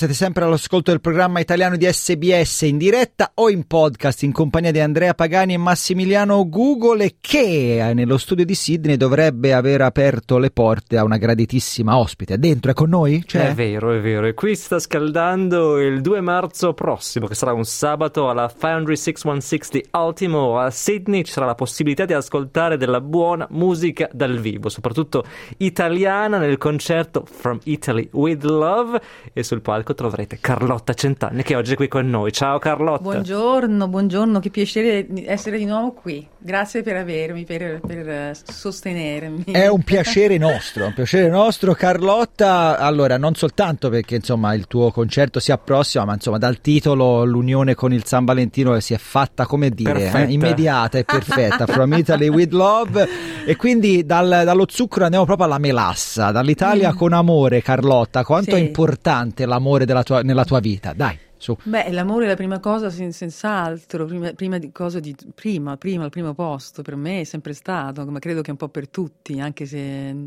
Siete sempre all'ascolto del programma italiano di SBS in diretta o in podcast in compagnia di Andrea Pagani e Massimiliano Google che eh, nello studio di Sydney dovrebbe aver aperto le porte a una graditissima ospite. Dentro è con noi? C'è? È vero, è vero. E qui sta scaldando il 2 marzo prossimo, che sarà un sabato alla Foundry 616 di Ultimo a Sydney. Ci sarà la possibilità di ascoltare della buona musica dal vivo, soprattutto italiana nel concerto From Italy with Love e sul palco troverete Carlotta Centanni che oggi è qui con noi. Ciao Carlotta. Buongiorno, buongiorno, che piacere essere di nuovo qui. Grazie per avermi, per, per eh, sostenermi. È un piacere nostro, un piacere nostro Carlotta. Allora, non soltanto perché insomma il tuo concerto si approssima, ma insomma dal titolo l'unione con il San Valentino si è fatta come dire, eh, immediata e perfetta, From Italy with Love e quindi dal, dallo zucchero andiamo proprio alla melassa, dall'Italia mm. con amore Carlotta, quanto sì. è importante l'amore l'amore tua, nella tua vita? Dai. Su. Beh, l'amore è la prima cosa, sen- senz'altro, prima, prima, di cosa di prima, prima, al primo posto, per me è sempre stato, ma credo che un po' per tutti, anche se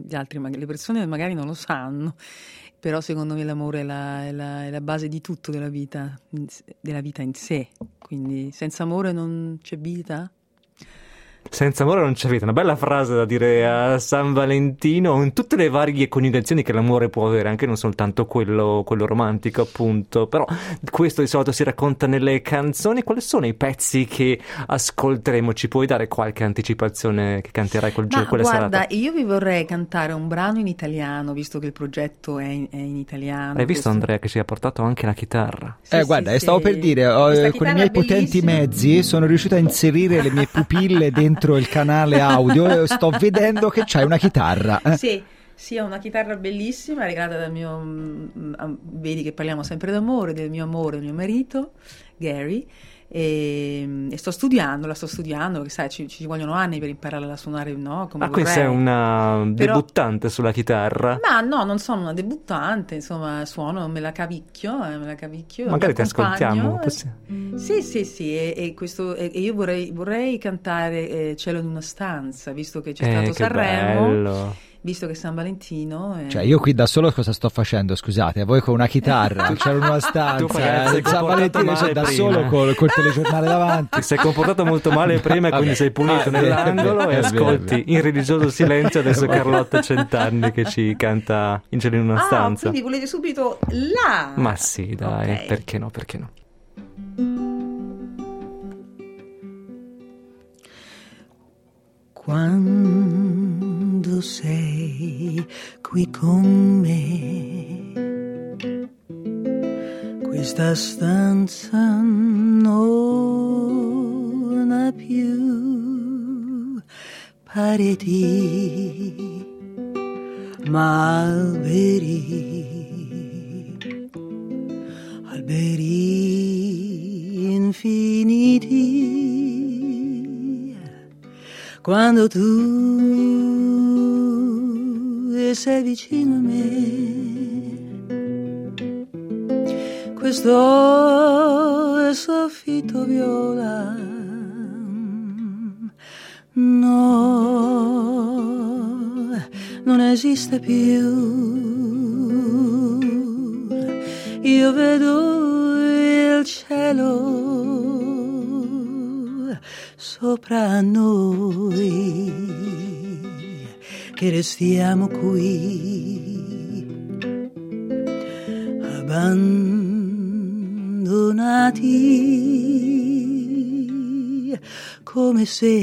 gli altri, le persone magari non lo sanno, però secondo me l'amore è la, è la, è la base di tutto della vita, della vita in sé, quindi senza amore non c'è vita, senza amore non c'è vita, una bella frase da dire a San Valentino, in tutte le varie coniugazioni che l'amore può avere, anche non soltanto quello, quello romantico, appunto. Però questo di solito si racconta nelle canzoni. Quali sono i pezzi che ascolteremo? Ci puoi dare qualche anticipazione che canterai quel giorno, quella guarda, serata? io vi vorrei cantare un brano in italiano, visto che il progetto è in, è in italiano. Hai visto, questo... Andrea, che si è portato anche la chitarra? Sì, eh, guarda, sì, stavo sì. per dire, ho, con i miei potenti mezzi sono riuscito a inserire le mie pupille dentro dentro il canale audio sto vedendo che c'hai una chitarra. Eh. Sì. Sì, ho una chitarra bellissima regalata dal mio. Mm, vedi che parliamo sempre d'amore, del mio amore, del mio marito, Gary. E, e, sto studiando, la sto studiando, perché sai, ci, ci vogliono anni per imparare a suonare, no? Come ah, quindi sei una Però, debuttante sulla chitarra? Ma no, non sono una debuttante, insomma, suono, me la cavicchio, eh, me la cavicchio. Magari ti ascoltiamo. Eh, sì, sì, sì, e, e, questo, e io vorrei, vorrei cantare eh, Cielo in una stanza, visto che c'è eh, stato Sanremo. Bello visto che è San Valentino. È... Cioè, io qui da solo cosa sto facendo? Scusate, voi con una chitarra, c'era una stanza, eh, San Valentino cioè, da prima. solo col, col, telegiornale davanti. Ti sei comportato molto male prima e quindi sei pulito ah, nell'angolo e ascolti in religioso silenzio adesso Carlotta Centanni che ci canta in cielo in una ah, stanza. quindi volete subito là? Ma sì, dai, okay. perché no, perché no? Quando sei qui con me, questa stanza non ha più pareti, ma alberi, alberi infiniti. Quando tu sei vicino a me. Questo è soffitto viola. No, non esiste più. Io vedo il cielo sopra noi, che restiamo qui, abbandonati, come se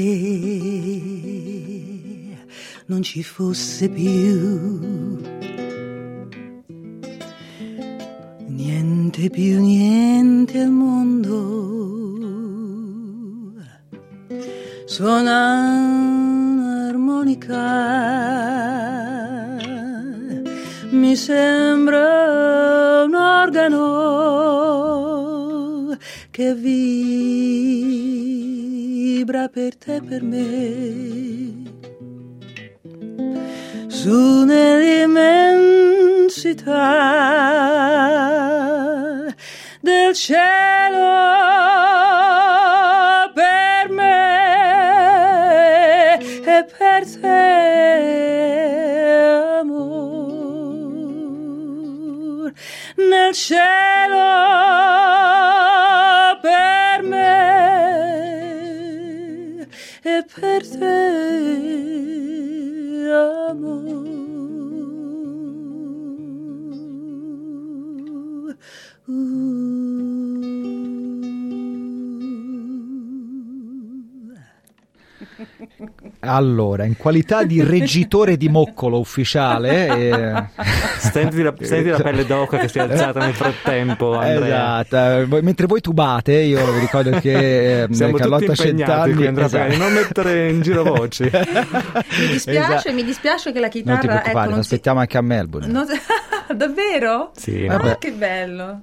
non ci fosse più. Niente più, niente al mondo suona un'armonica, mi sembra un organo che vibra per te e per me. Su nell'immensità del cielo se perse amor nel cielo. Allora, in qualità di reggitore di moccolo ufficiale, eh... senti, la, senti, la, pelle d'oca che si è alzata nel frattempo. Andrea. Esatto, mentre voi tubate, io vi ricordo che eh, Siamo Carlotta Centanni. Qui, Andrea, esatto. non mettere in giro voci. mi, dispiace, esatto. mi dispiace che la chitarra. Non ti preoccupare, ecco, non aspettiamo si... anche a Melbourne. Non... Davvero? Sì. Ah, che bello.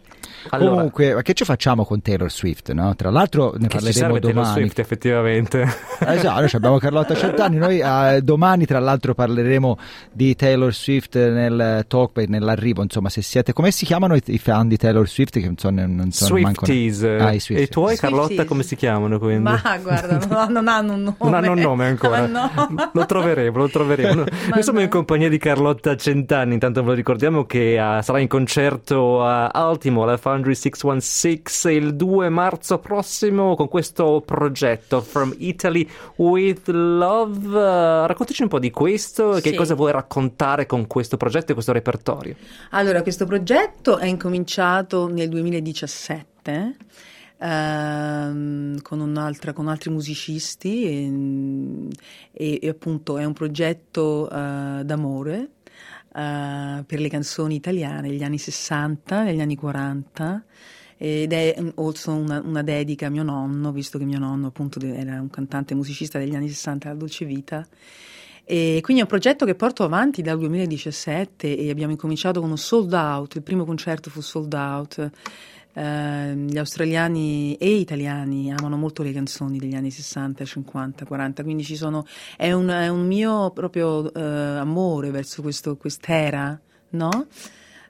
Allora, Comunque, che ci facciamo con Taylor Swift? No? Tra l'altro ne parleremo domani. Taylor Swift, effettivamente. esatto, noi abbiamo Carlotta Centanni. Noi eh, domani, tra l'altro, parleremo di Taylor Swift nel talk, nell'arrivo. Insomma, se siete, come si chiamano i, i fan di Taylor Swift? Che non so, non so Swifties. Manco... Ah, i Swifties. E i tuoi, Carlotta, Swifties. come si chiamano? Quindi? Ma guarda, no, non hanno un nome. Non hanno un nome ancora. no. Lo troveremo, lo troveremo. Noi siamo no. in compagnia di Carlotta Centanni. Intanto ve lo ricordiamo che uh, sarà in concerto a Altimo alla Foundry 616 6 il 2 marzo prossimo con questo progetto From Italy with Love. Raccontaci un po' di questo e sì. che cosa vuoi raccontare con questo progetto e questo repertorio. Allora, questo progetto è incominciato nel 2017. Uh, con, con, altri musicisti e, e, e, appunto è un progetto uh, d'amore uh, per le canzoni italiane degli anni 60, degli anni 40 ed è also una, una, dedica a mio nonno, visto che mio nonno appunto era un cantante musicista degli anni 60 alla Dolce Vita. E quindi è un progetto che porto avanti dal 2017 e abbiamo incominciato con un sold out, il primo concerto fu sold out. Uh, gli australiani e italiani amano molto le canzoni degli anni 60, 50, 40, quindi ci sono, è, un, è un mio proprio uh, amore verso questo, quest'era, no?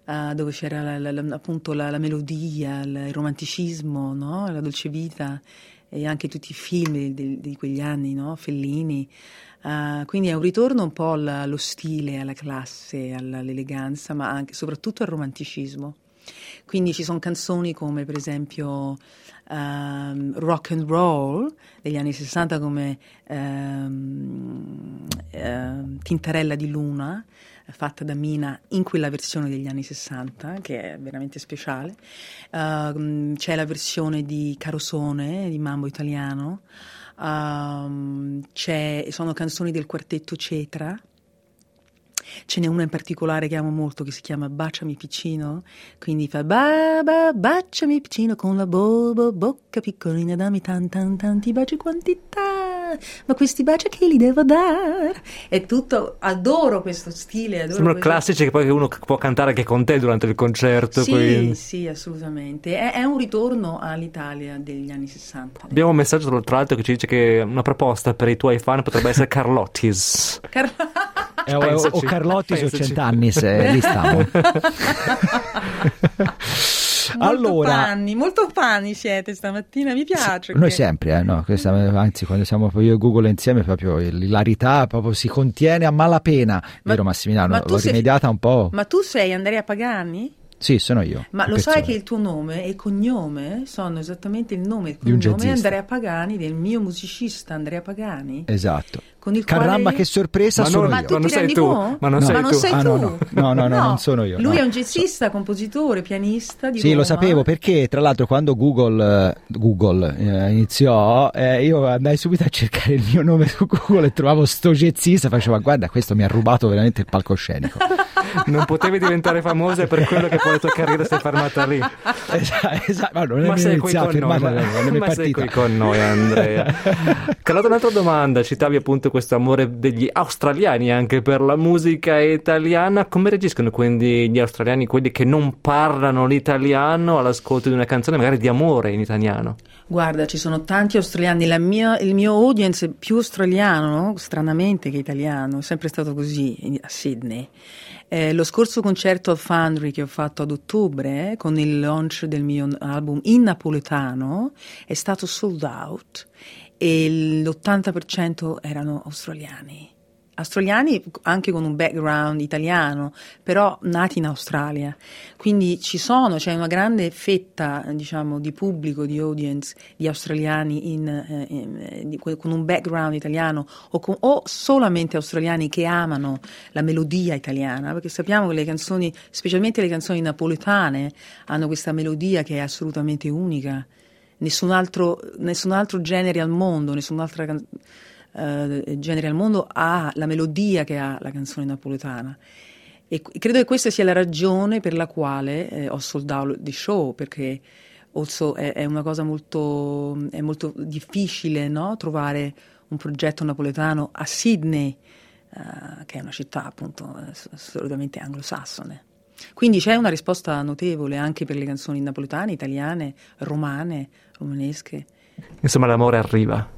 uh, dove c'era la, la, appunto la, la melodia, il romanticismo, no? la dolce vita e anche tutti i film di, di, di quegli anni, no? Fellini. Uh, quindi è un ritorno un po' allo stile, alla classe, all'eleganza, ma anche soprattutto al romanticismo. Quindi ci sono canzoni come per esempio um, rock and roll degli anni 60 come um, uh, Tintarella di Luna, fatta da Mina in quella versione degli anni 60, che è veramente speciale. Uh, c'è la versione di Carosone, di Mambo Italiano. Uh, sono canzoni del quartetto Cetra, Ce n'è una in particolare che amo molto che si chiama Baciami piccino, quindi fa ba, ba, baciami piccino con la bo, bo, bocca piccolina, dammi tan, tan, tanti baci quantità, ma questi baci che li devo dare? È tutto, adoro questo stile. Adoro Sono questo... classici che poi uno può cantare anche con te durante il concerto. Sì, quindi. sì, assolutamente. È, è, un ritorno all'Italia degli anni 60. Abbiamo un messaggio tra l'altro che ci dice che una proposta per i tuoi fan potrebbe essere Carlottis. Car- eh, o, o Carlotti su cent'anni, se lì stiamo. allora, panni, molto panni siete stamattina, mi piace. Noi sempre, eh, no? Questa, anzi, quando siamo io e Google insieme, proprio l'ilarità proprio si contiene a malapena, ma, vero Massimiliano? L'ho rimediata un po'. Ma tu sei Andrea Pagani? Sì, sono io. Ma lo persona. sai che il tuo nome e cognome sono esattamente il nome e cognome Andrea Pagani, del mio musicista Andrea Pagani? Esatto. Con il Caramba, quale... che sorpresa ma sono non, io. Ma tu ma non sei tu. Ma non no. sei ma non tu. Sei ah, tu. No, no, no, no, no, non sono io. Lui no. è un jazzista, so. compositore, pianista di Sì, Roma. lo sapevo perché tra l'altro quando Google, Google eh, iniziò, eh, io andai subito a cercare il mio nome su Google e trovavo sto jazzista facevo guarda, questo mi ha rubato veramente il palcoscenico. non potevi diventare famosa per quello che poi la tua carriera si è fermata lì. Esatto, esatto. ma non ma sei qui con noi, ma, ma sei qui con noi Andrea. Carlotta, un'altra domanda, citavi appunto questo amore degli australiani anche per la musica italiana, come reagiscono quindi gli australiani, quelli che non parlano l'italiano all'ascolto di una canzone magari di amore in italiano? Guarda, ci sono tanti australiani, mia, il mio audience è più australiano, stranamente, che italiano, è sempre stato così a Sydney. Eh, lo scorso concerto al Foundry che ho fatto ad ottobre, eh, con il launch del mio album in napoletano, è stato sold out e l'80% erano australiani. australiani anche con un background italiano, però nati in Australia. Quindi ci sono, c'è una grande fetta, diciamo, di pubblico, di audience di australiani in, eh, in, di, con un background italiano o, con, o, solamente australiani che amano la melodia italiana, perché sappiamo che le canzoni, specialmente le canzoni napoletane, hanno questa melodia che è assolutamente unica. Nessun altro, nessun altro genere al mondo, nessun'altra canzone eh, genere al mondo ha la melodia che ha la canzone napoletana. E credo che questa sia la ragione per la quale eh, ho sold out show, perché also è, è una cosa molto, molto difficile no? trovare un progetto napoletano a Sydney, uh, che è una città appunto assolutamente anglosassone. Quindi c'è una risposta notevole anche per le canzoni napoletane, italiane, romane, romanesche. Insomma, l'amore arriva.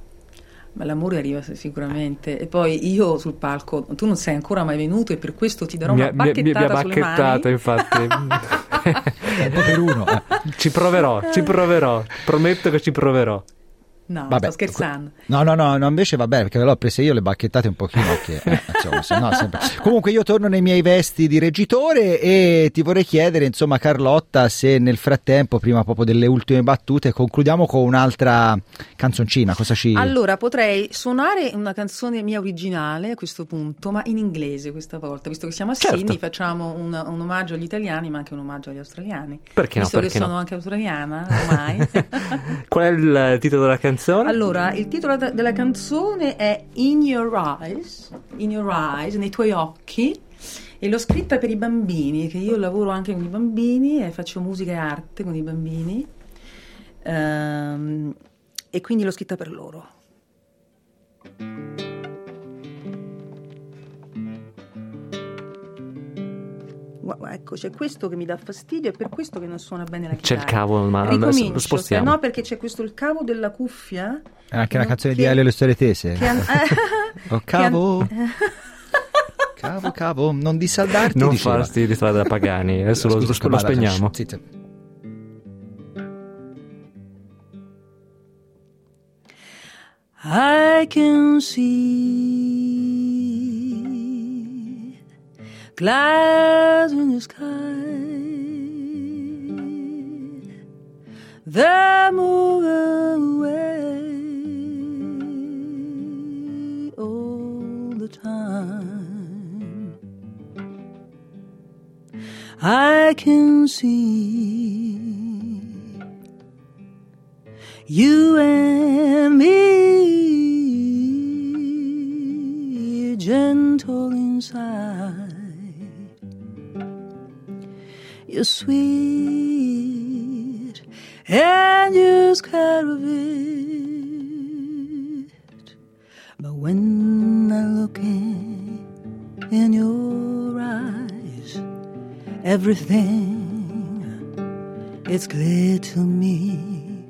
Ma l'amore arriva sicuramente. E poi io sul palco, tu non sei ancora mai venuto e per questo ti darò mi una bacchettata mi, mi, mi bacchettata, infatti. per uno. Eh. Ci proverò, ci proverò. Prometto che ci proverò. No, Vabbè, sto scherzando. No, no, no, no, invece va bene perché le ho prese io le bacchettate un pochino che, eh, insomma, se no, sempre... Comunque io torno nei miei vesti di reggitore e ti vorrei chiedere, insomma, Carlotta, se nel frattempo, prima proprio delle ultime battute, concludiamo con un'altra canzoncina, cosa ci Allora, potrei suonare una canzone mia originale a questo punto, ma in inglese questa volta, visto che siamo a certo. Sydney, facciamo un, un, omaggio agli italiani, ma anche un omaggio agli australiani. Perché no? Visto perché che sono anche australiana ormai. Qual è il titolo della canzone? Canzone? Allora, il titolo della canzone è In Your Eyes, In Your Eyes, nei tuoi occhi. E l'ho scritta per i bambini, che io lavoro anche con i bambini e faccio musica e arte con i bambini. Um, e quindi l'ho scritta per loro. Ecco, c'è questo che mi dà fastidio e per questo che non suona bene la chitarra. C'è il cavo, ma Ricomincio, lo spostiamo. no, perché c'è questo il cavo della cuffia. È anche una canzone che, di Elio e le storie tese. Che an- oh, cavo. cavo, cavo, non dissaldarti. Non diceva. farti distrarre da Pagani, adesso lo, lo, lo spegniamo. Zitte. I can see clouds in the sky. They're moving away all the time. I can see you and me gentle inside you're sweet and you're scared of it. But when I look in, in your eyes, everything it's clear to me.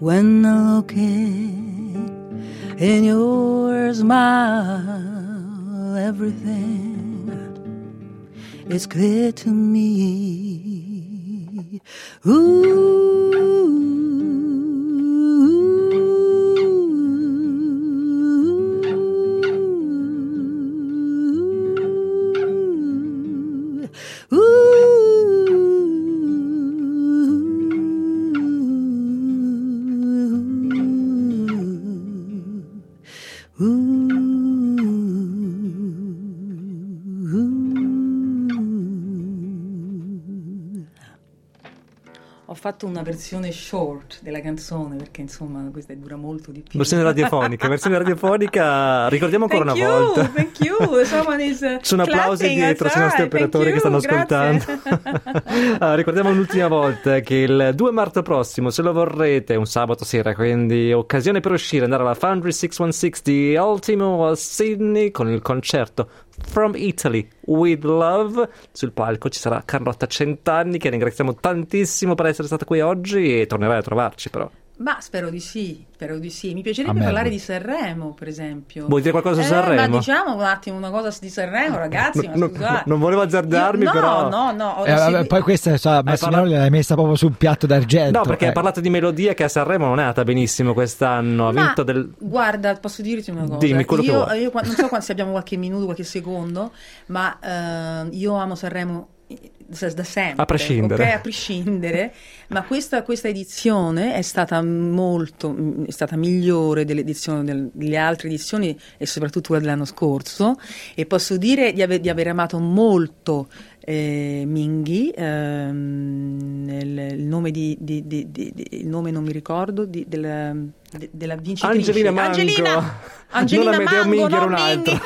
When I look in, in your smile, everything it's clear to me. Ooh. Fatto una versione short della canzone perché insomma questa dura molto di più. Versione radiofonica, versione radiofonica, ricordiamo ancora thank una you, volta. Thank you, someone is Sono applausi dietro sui nostri operatori che stanno ascoltando. allora, ricordiamo un'ultima volta che il 2 marzo prossimo, se lo vorrete, un sabato sera, quindi occasione per uscire, andare alla Foundry 616 di Ultimo a Sydney con il concerto From Italy with Love. Sul palco ci sarà Carlotta Centanni, che ringraziamo tantissimo per essere stata qui oggi e tornerai a trovarci però. Ma spero di sì, spero di sì. Mi piacerebbe parlare di Sanremo, per esempio. Vuoi dire qualcosa su eh, Sanremo? Ma diciamo un attimo una cosa di Sanremo, ragazzi. No, no, non volevo azzardarmi, Io, no, però. No, no, eh, vabbè, poi questa so, Massimiliano parla... l'hai messa proprio sul piatto d'argento. No, perché eh. hai parlato di melodia che a Sanremo non è andata benissimo quest'anno. Ha ma, vinto del. Guarda, posso dirti una cosa. Dimmi quello io, che vuoi. io non so se abbiamo qualche minuto, qualche secondo, ma uh, io amo Sanremo da sempre, a prescindere, okay? a prescindere. Ma questa, questa, edizione è stata molto è stata migliore dell'edizione del, delle altre edizioni e soprattutto quella dell'anno scorso. E posso dire di, ave, di aver amato molto eh, Minghi ehm, il, il, nome di, di, di, il nome non mi ricordo del, della vincitrice. Angelina Mango. Angelina, Angelina non Mango Minghi era un altro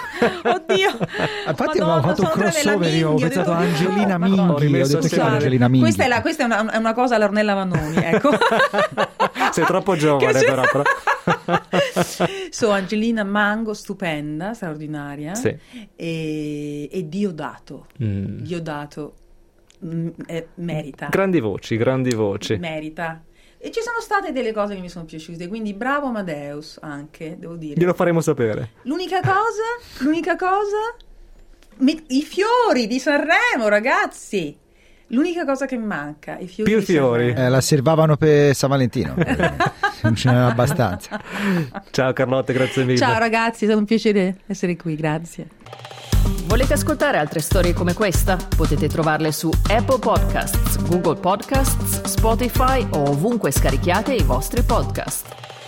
oddio. Infatti avevo fatto un crossover io ho pensato Angelina Minghi ho detto che Angelina Minghi. Questa è, la, questa è una, una cosa all'Ornella Vanoni ecco sei troppo giovane però, però. so Angelina Mango stupenda straordinaria sì. e, e Diodato mm. Diodato mm, eh, merita grandi voci grandi voci merita e ci sono state delle cose che mi sono piaciute, quindi bravo Amadeus anche, devo dire. Glielo faremo sapere. L'unica cosa, l'unica cosa, mi, i fiori di Sanremo, ragazzi. L'unica cosa che manca, i fiori. Più fiori. Eh, la servavano per San Valentino. non ce n'era abbastanza. Ciao Carlotta, grazie mille. Ciao ragazzi, è stato un piacere essere qui, grazie. Volete ascoltare altre storie come questa? Potete trovarle su Apple Podcasts, Google Podcasts, Spotify o ovunque scarichiate i vostri podcast.